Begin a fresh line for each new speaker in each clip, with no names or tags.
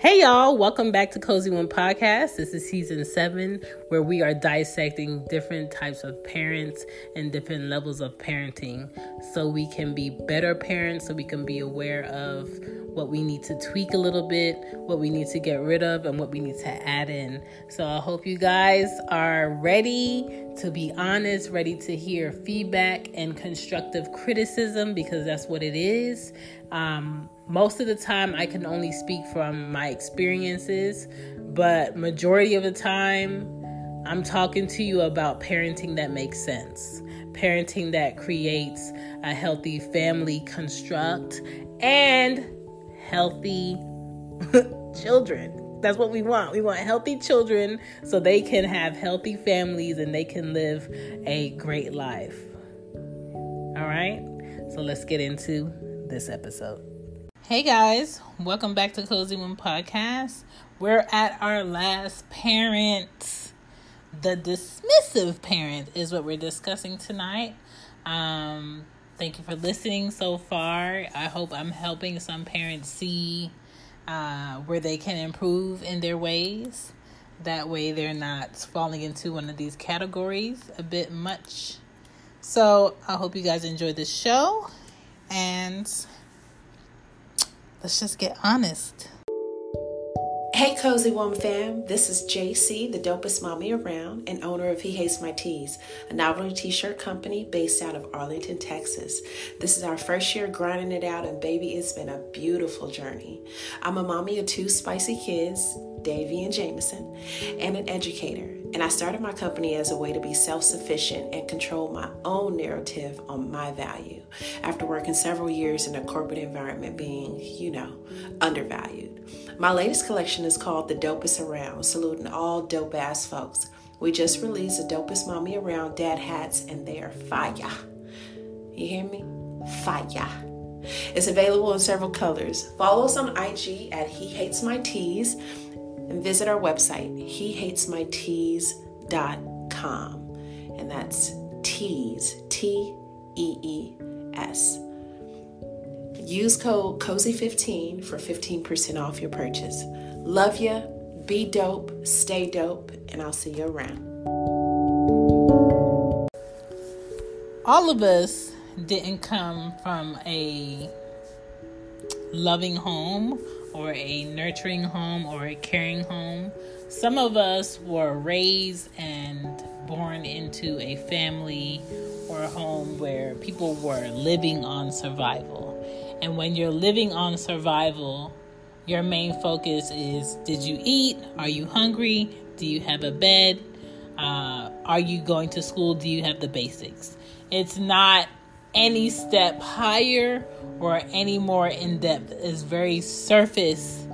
Hey y'all, welcome back to Cozy One Podcast. This is season seven, where we are dissecting different types of parents and different levels of parenting so we can be better parents, so we can be aware of what we need to tweak a little bit, what we need to get rid of, and what we need to add in. So I hope you guys are ready to be honest, ready to hear feedback and constructive criticism because that's what it is. Um, most of the time i can only speak from my experiences but majority of the time i'm talking to you about parenting that makes sense parenting that creates a healthy family construct and healthy children. That's what we want. We want healthy children so they can have healthy families and they can live a great life. All right? So let's get into this episode Hey guys, welcome back to Cozy One Podcast. We're at our last parent. The dismissive parent is what we're discussing tonight. Um, thank you for listening so far. I hope I'm helping some parents see uh, where they can improve in their ways. That way, they're not falling into one of these categories a bit much. So, I hope you guys enjoy the show and let's just get honest.
Hey, Cozy Woman fam, this is JC, the dopest mommy around, and owner of He Hates My Tees, a novelty t shirt company based out of Arlington, Texas. This is our first year grinding it out, and baby, it's been a beautiful journey. I'm a mommy of two spicy kids, Davy and Jameson, and an educator. And I started my company as a way to be self sufficient and control my own narrative on my value after working several years in a corporate environment being, you know, undervalued. My latest collection is called The Dopest Around, saluting all dope ass folks. We just released the dopest mommy around dad hats, and they are fire. You hear me? Fire. It's available in several colors. Follow us on IG at He Hates My Tees and visit our website, hehatesmytees.com. And that's tees, T E E S. Use code COZY15 for 15% off your purchase. Love ya, be dope, stay dope, and I'll see you around.
All of us didn't come from a loving home or a nurturing home or a caring home. Some of us were raised and born into a family or a home where people were living on survival. And when you're living on survival, your main focus is did you eat? Are you hungry? Do you have a bed? Uh, are you going to school? Do you have the basics? It's not any step higher or any more in depth. It's very surface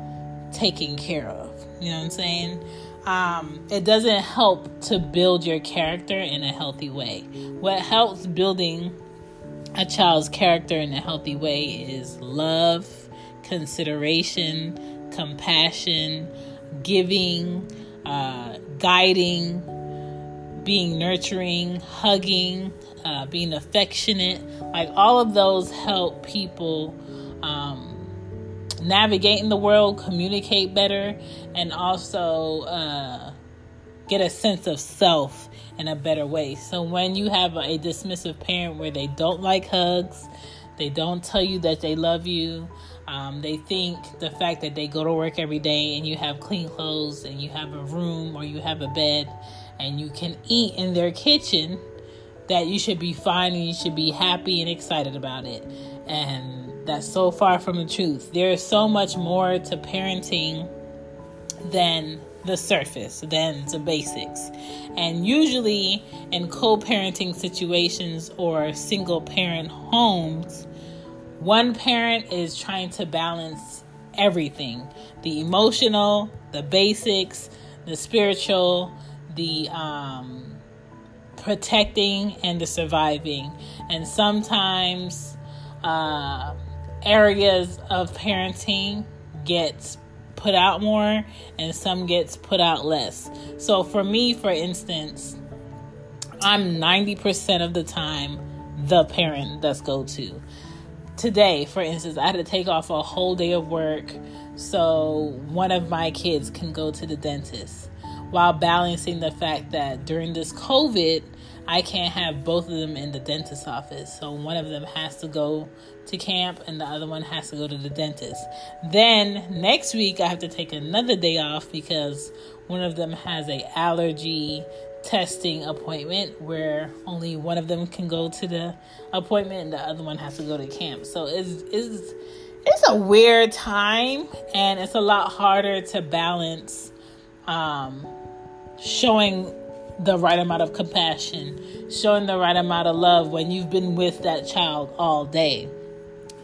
taken care of. You know what I'm saying? Um, it doesn't help to build your character in a healthy way. What helps building a child's character in a healthy way is love, consideration, compassion, giving, uh, guiding, being nurturing, hugging, uh, being affectionate. Like all of those help people um, navigate in the world, communicate better, and also uh, get a sense of self in a better way. So when you have a dismissive parent where they don't like hugs, they don't tell you that they love you. Um, they think the fact that they go to work every day and you have clean clothes and you have a room or you have a bed and you can eat in their kitchen, that you should be fine and you should be happy and excited about it. And that's so far from the truth. There is so much more to parenting than the surface, than the basics. And usually in co parenting situations or single parent homes, one parent is trying to balance everything the emotional, the basics, the spiritual, the um, protecting, and the surviving. And sometimes uh, areas of parenting gets put out more and some gets put out less. So for me, for instance, I'm 90% of the time the parent that's go to. Today, for instance, I had to take off a whole day of work so one of my kids can go to the dentist while balancing the fact that during this COVID, I can't have both of them in the dentist office. So one of them has to go to camp and the other one has to go to the dentist. Then next week I have to take another day off because one of them has a allergy testing appointment where only one of them can go to the appointment and the other one has to go to camp. So it's it's it's a weird time and it's a lot harder to balance um, showing the right amount of compassion, showing the right amount of love when you've been with that child all day.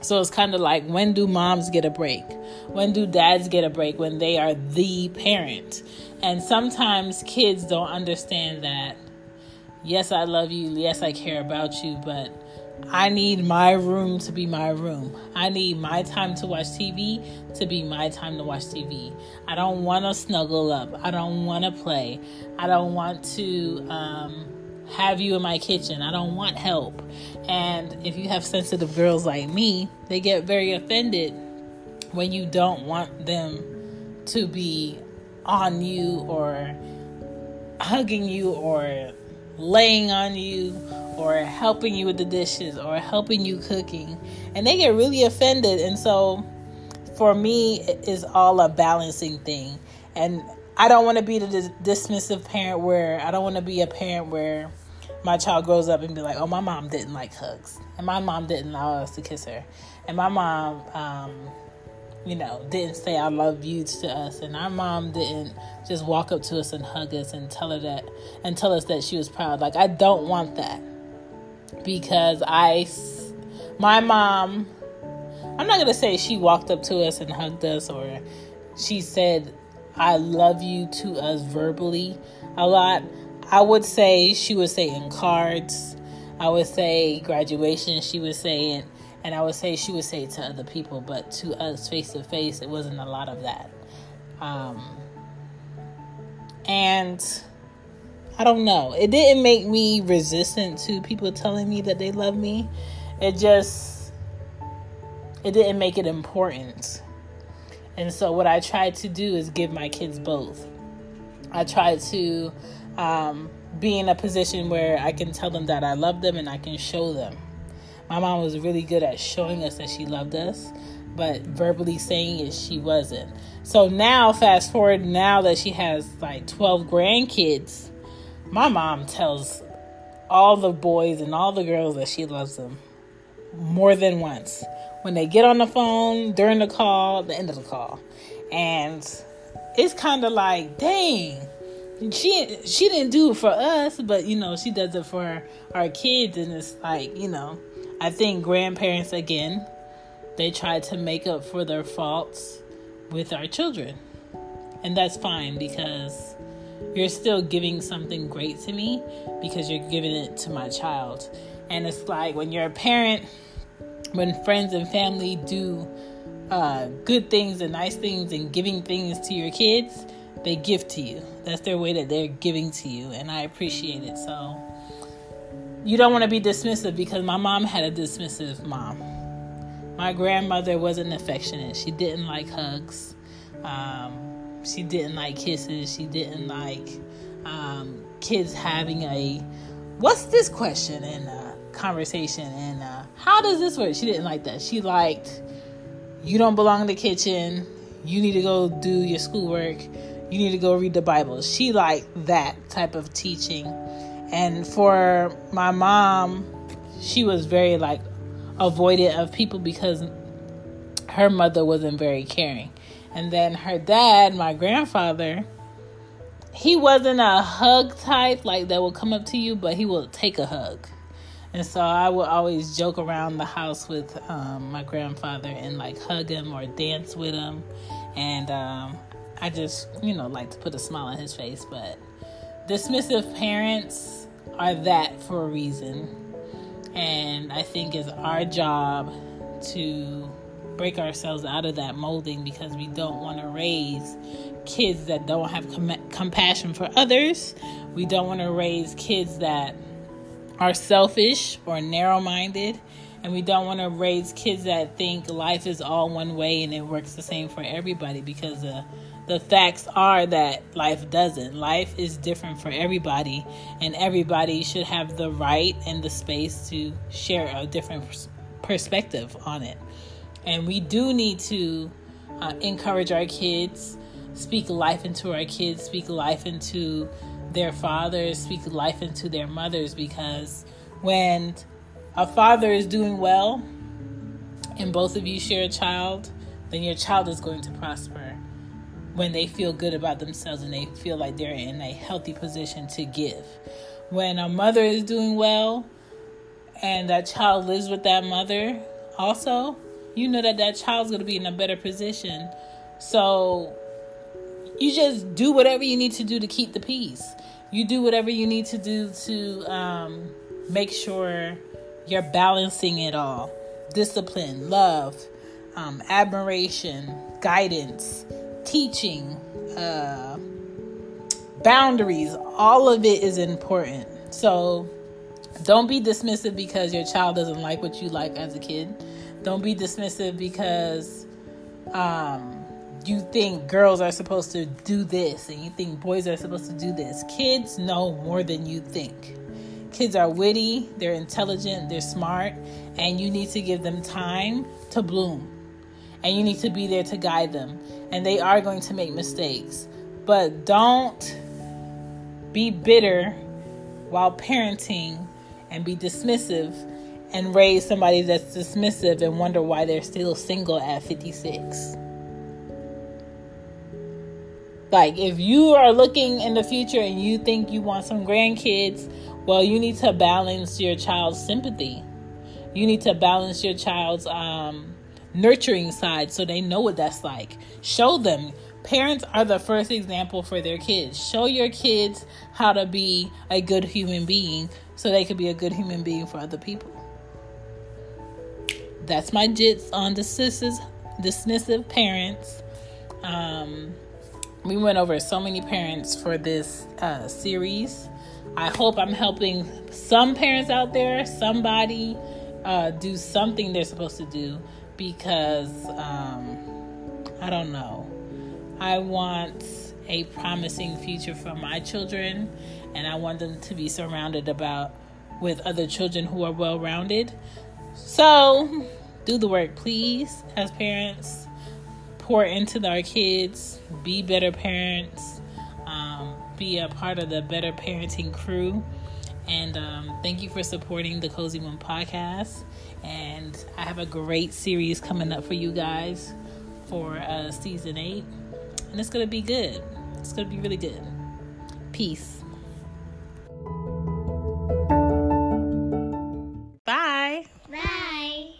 So it's kind of like when do moms get a break? When do dads get a break when they are the parent? And sometimes kids don't understand that. Yes, I love you. Yes, I care about you, but I need my room to be my room. I need my time to watch TV to be my time to watch TV. I don't want to snuggle up. I don't want to play. I don't want to um, have you in my kitchen. I don't want help. And if you have sensitive girls like me, they get very offended when you don't want them to be on you or hugging you or laying on you or helping you with the dishes or helping you cooking. And they get really offended. And so for me it is all a balancing thing. And i don't want to be the dismissive parent where i don't want to be a parent where my child grows up and be like oh my mom didn't like hugs. And my mom didn't allow us to kiss her. And my mom um, you know, didn't say I love you to us, and our mom didn't just walk up to us and hug us and tell her that and tell us that she was proud. Like I don't want that because I, my mom, I'm not gonna say she walked up to us and hugged us or she said I love you to us verbally a lot. I would say she would say in cards. I would say graduation. She would say it and I would say she would say it to other people, but to us face to face, it wasn't a lot of that. Um, and I don't know. It didn't make me resistant to people telling me that they love me. It just it didn't make it important. And so what I tried to do is give my kids both. I tried to um, be in a position where I can tell them that I love them and I can show them my mom was really good at showing us that she loved us, but verbally saying it, she wasn't. So now, fast forward, now that she has like 12 grandkids, my mom tells all the boys and all the girls that she loves them more than once. When they get on the phone, during the call, the end of the call. And it's kind of like, dang, she she didn't do it for us, but you know, she does it for our kids and it's like, you know, I think grandparents, again, they try to make up for their faults with our children. And that's fine because you're still giving something great to me because you're giving it to my child. And it's like when you're a parent, when friends and family do uh, good things and nice things and giving things to your kids, they give to you. That's their way that they're giving to you, and I appreciate it. So you don't want to be dismissive because my mom had a dismissive mom. My grandmother wasn't affectionate. She didn't like hugs. Um, she didn't like kisses. She didn't like um, kids having a what's this question in a conversation and uh, how does this work? She didn't like that. She liked you don't belong in the kitchen. You need to go do your schoolwork. You need to go read the Bible. She liked that type of teaching. And for my mom, she was very like avoided of people because her mother wasn't very caring. And then her dad, my grandfather, he wasn't a hug type like that will come up to you, but he will take a hug. And so I would always joke around the house with um, my grandfather and like hug him or dance with him. And um, I just, you know, like to put a smile on his face. But dismissive parents are that for a reason. And I think it's our job to break ourselves out of that molding because we don't want to raise kids that don't have com- compassion for others. We don't want to raise kids that are selfish or narrow minded. And we don't want to raise kids that think life is all one way and it works the same for everybody because the facts are that life doesn't. Life is different for everybody, and everybody should have the right and the space to share a different perspective on it. And we do need to uh, encourage our kids, speak life into our kids, speak life into their fathers, speak life into their mothers because when a father is doing well and both of you share a child, then your child is going to prosper when they feel good about themselves and they feel like they're in a healthy position to give. When a mother is doing well and that child lives with that mother, also, you know that that child's going to be in a better position. So you just do whatever you need to do to keep the peace. You do whatever you need to do to um, make sure you're balancing it all discipline, love, um, admiration, guidance, teaching, uh, boundaries. All of it is important. So don't be dismissive because your child doesn't like what you like as a kid. Don't be dismissive because um, you think girls are supposed to do this and you think boys are supposed to do this. Kids know more than you think. Kids are witty, they're intelligent, they're smart, and you need to give them time to bloom. And you need to be there to guide them. And they are going to make mistakes. But don't be bitter while parenting and be dismissive and raise somebody that's dismissive and wonder why they're still single at 56. Like, if you are looking in the future and you think you want some grandkids, well, you need to balance your child's sympathy. You need to balance your child's um, nurturing side so they know what that's like. Show them. Parents are the first example for their kids. Show your kids how to be a good human being so they could be a good human being for other people. That's my jits on dismissive, dismissive parents. Um, we went over so many parents for this uh, series. I hope I'm helping some parents out there, somebody uh, do something they're supposed to do because um, I don't know. I want a promising future for my children, and I want them to be surrounded about with other children who are well rounded. So, do the work, please, as parents pour into our kids, be better parents, um, be a part of the better parenting crew. And um, thank you for supporting the Cozy One podcast. And I have a great series coming up for you guys for uh, season eight. And it's going to be good. It's going to be really good. Peace. Bye.
Bye.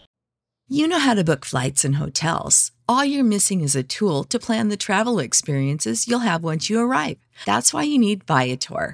You know how to book flights and hotels. All you're missing is a tool to plan the travel experiences you'll have once you arrive. That's why you need Viator.